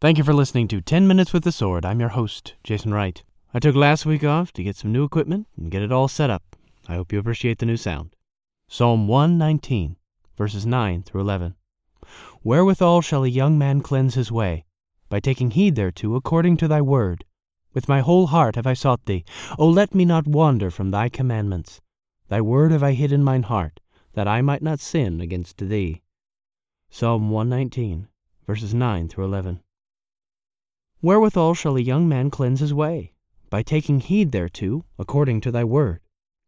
Thank you for listening to 10 Minutes with the Sword. I'm your host, Jason Wright. I took last week off to get some new equipment and get it all set up. I hope you appreciate the new sound. Psalm 119, verses 9 through 11. Wherewithal shall a young man cleanse his way? By taking heed thereto according to thy word. With my whole heart have I sought thee. O let me not wander from thy commandments. Thy word have I hid in mine heart, that I might not sin against thee. Psalm 119, verses 9 through 11. Wherewithal shall a young man cleanse his way? By taking heed thereto, according to thy word.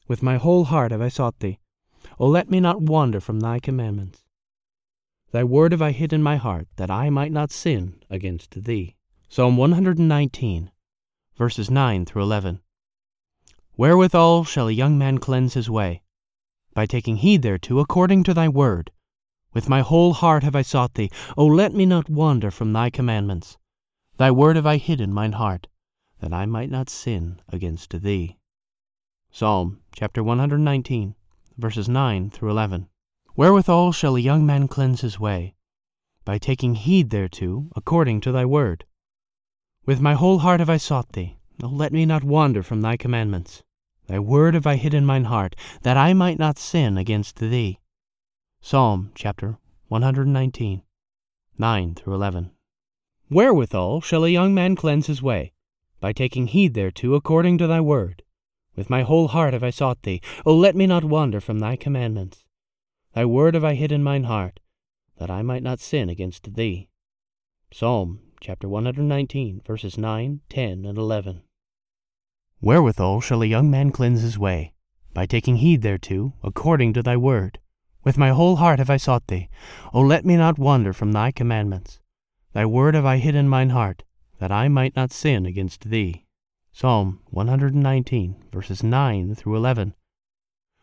With my whole heart have I sought thee. O let me not wander from thy commandments. Thy word have I hid in my heart, that I might not sin against thee. Psalm 119, verses 9 through 11. Wherewithal shall a young man cleanse his way? By taking heed thereto, according to thy word. With my whole heart have I sought thee. O let me not wander from thy commandments. Thy word have I hid in mine heart, that I might not sin against thee. Psalm chapter 119, verses 9 through 11. Wherewithal shall a young man cleanse his way? By taking heed thereto, according to thy word. With my whole heart have I sought thee. O let me not wander from thy commandments. Thy word have I hid in mine heart, that I might not sin against thee. Psalm chapter 119, 9 through 11. Wherewithal shall a young man cleanse his way? By taking heed thereto according to thy word. With my whole heart have I sought thee. O let me not wander from thy commandments. Thy word have I hid in mine heart, that I might not sin against thee. Psalm chapter 119, verses 9, 10, and 11. Wherewithal shall a young man cleanse his way? By taking heed thereto, according to thy word. With my whole heart have I sought thee. O let me not wander from thy commandments. Thy word have I hid in mine heart, that I might not sin against thee. Psalm 119, verses 9 through 11.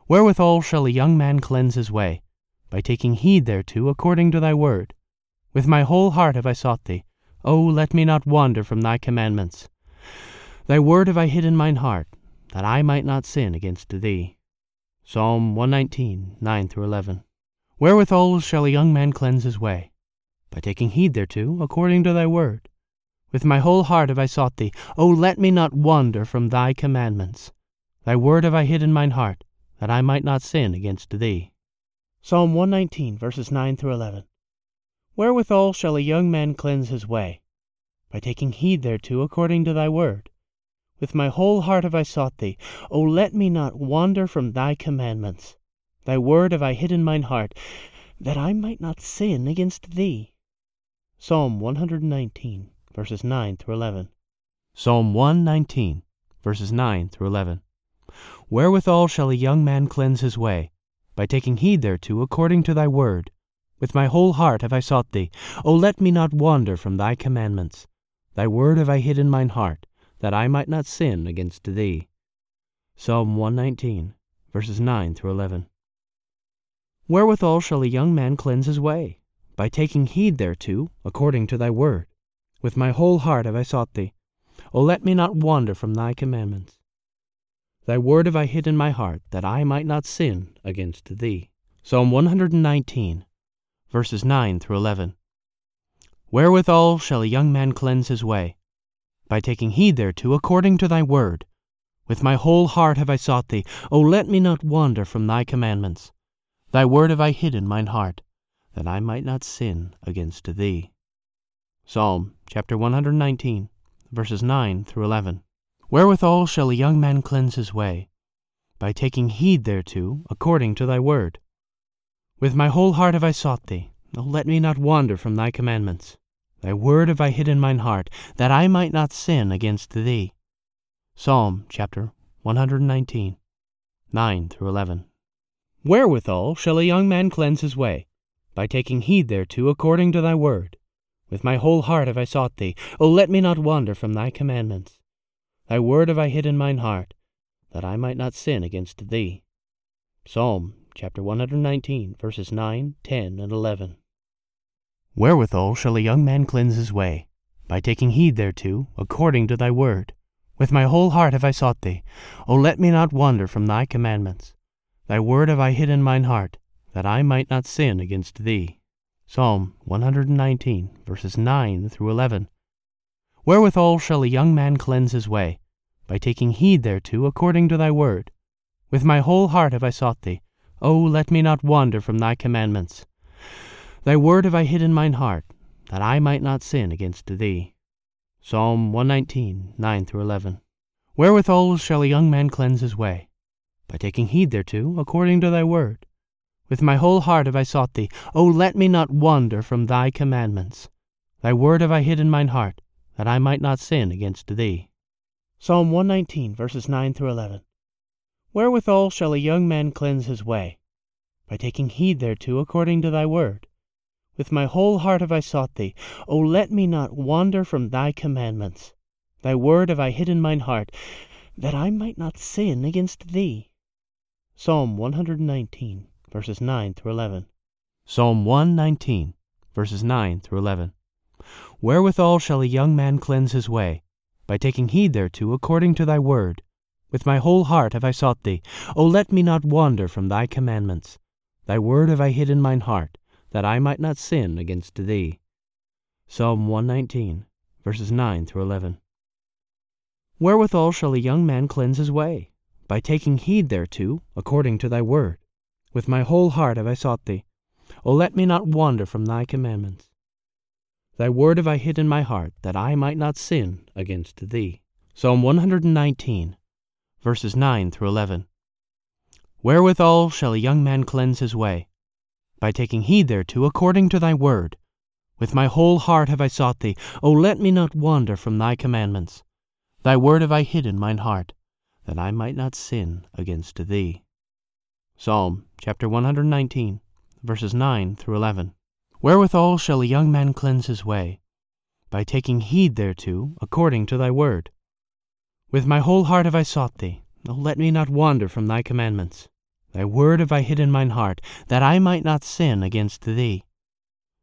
Wherewithal shall a young man cleanse his way? By taking heed thereto according to thy word. With my whole heart have I sought thee. O let me not wander from thy commandments. Thy word have I hid in mine heart, that I might not sin against thee. Psalm 119, 9 through 11. Wherewithal shall a young man cleanse his way? By taking heed thereto, according to thy word. With my whole heart have I sought thee. O let me not wander from thy commandments. Thy word have I hid in mine heart, that I might not sin against thee. Psalm 119, verses 9 through 11. Wherewithal shall a young man cleanse his way? By taking heed thereto, according to thy word. With my whole heart have I sought thee. O let me not wander from thy commandments. Thy word have I hid in mine heart, that I might not sin against thee. Psalm 119, verses 9 through 11. Psalm 119, verses 9 through 11. Wherewithal shall a young man cleanse his way? By taking heed thereto according to thy word. With my whole heart have I sought thee. O let me not wander from thy commandments. Thy word have I hid in mine heart, that I might not sin against thee. Psalm 119, verses 9 through 11. Wherewithal shall a young man cleanse his way? By taking heed thereto, according to thy word. With my whole heart have I sought thee. O let me not wander from thy commandments. Thy word have I hid in my heart, that I might not sin against thee. Psalm 119, verses 9 through 11. Wherewithal shall a young man cleanse his way? By taking heed thereto, according to thy word. With my whole heart have I sought thee. O let me not wander from thy commandments. Thy word have I hid in mine heart, that I might not sin against thee. Psalm chapter 119, verses 9 through 11. Wherewithal shall a young man cleanse his way? By taking heed thereto, according to thy word. With my whole heart have I sought thee. O let me not wander from thy commandments. Thy word have I hid in mine heart, that I might not sin against thee. Psalm chapter 119, 9 through 11. Wherewithal shall a young man cleanse his way? By taking heed thereto according to thy word. With my whole heart have I sought thee. O let me not wander from thy commandments. Thy word have I hid in mine heart, that I might not sin against thee. Psalm chapter 119, verses 9, 10, and 11. Wherewithal shall a young man cleanse his way? By taking heed thereto, according to thy word. With my whole heart have I sought thee. O let me not wander from thy commandments. Thy word have I hid in mine heart, that I might not sin against thee. Psalm 119, verses 9 through 11. Wherewithal shall a young man cleanse his way? By taking heed thereto according to thy word. With my whole heart have I sought thee. O let me not wander from thy commandments. Thy word have I hid in mine heart, that I might not sin against thee. Psalm 119, 9 through 11. Wherewithal shall a young man cleanse his way? By taking heed thereto, according to thy word. With my whole heart have I sought thee. O let me not wander from thy commandments. Thy word have I hid in mine heart, that I might not sin against thee. Psalm 119, verses 9 through 11. Wherewithal shall a young man cleanse his way? By taking heed thereto, according to thy word. With my whole heart have I sought thee. O let me not wander from thy commandments. Thy word have I hid in mine heart, that I might not sin against thee. Psalm 119, verses 9 through 11. Psalm 119, verses 9 through 11. Wherewithal shall a young man cleanse his way? By taking heed thereto according to thy word. With my whole heart have I sought thee. O let me not wander from thy commandments. Thy word have I hid in mine heart, that I might not sin against thee. Psalm 119, verses 9 through 11. Wherewithal shall a young man cleanse his way? By taking heed thereto, according to thy word. With my whole heart have I sought thee. O let me not wander from thy commandments. Thy word have I hid in my heart, that I might not sin against thee. Psalm 119, verses 9 through 11. Wherewithal shall a young man cleanse his way? By taking heed thereto, according to thy word. With my whole heart have I sought thee. O let me not wander from thy commandments. Thy word have I hid in mine heart, that I might not sin against thee. Psalm chapter 119, verses 9 through 11. Wherewithal shall a young man cleanse his way? By taking heed thereto, according to thy word. With my whole heart have I sought thee. O let me not wander from thy commandments. Thy word have I hid in mine heart, that I might not sin against thee.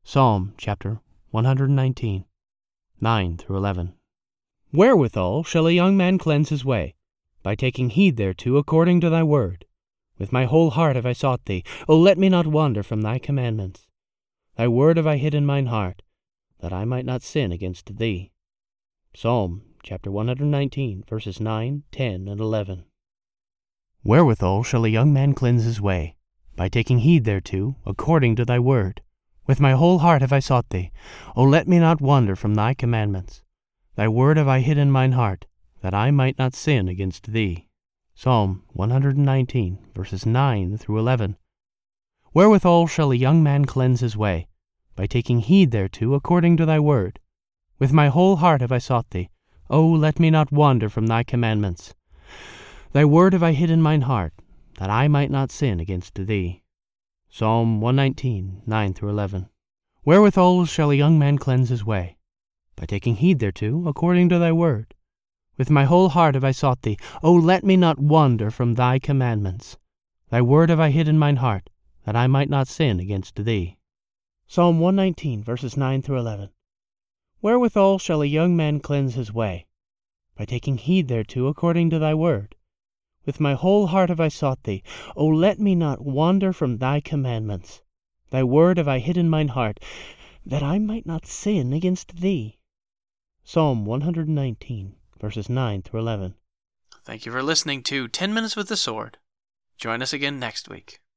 Psalm chapter 119, 9 through 11. Wherewithal shall a young man cleanse his way? By taking heed thereto according to thy word. With my whole heart have I sought thee. O let me not wander from thy commandments. Thy word have I hid in mine heart, that I might not sin against thee. Psalm chapter 119, verses 9, 10, and 11. Wherewithal shall a young man cleanse his way? By taking heed thereto, according to thy word. With my whole heart have I sought thee. O let me not wander from thy commandments. Thy word have I hid in mine heart, that I might not sin against thee. Psalm 119, verses 9 through 11. Wherewithal shall a young man cleanse his way? By taking heed thereto according to thy word. With my whole heart have I sought thee. O let me not wander from thy commandments. Thy word have I hid in mine heart, that I might not sin against thee. Psalm 119, 9 through 11. Wherewithal shall a young man cleanse his way? by taking heed thereto, according to thy word. With my whole heart have I sought thee. O let me not wander from thy commandments. Thy word have I hid in mine heart, that I might not sin against thee. Psalm 119, verses 9 through 11. Wherewithal shall a young man cleanse his way? By taking heed thereto, according to thy word. With my whole heart have I sought thee. O let me not wander from thy commandments. Thy word have I hid in mine heart, that I might not sin against thee. Psalm 119, verses 9 through 11. Thank you for listening to 10 Minutes with the Sword. Join us again next week.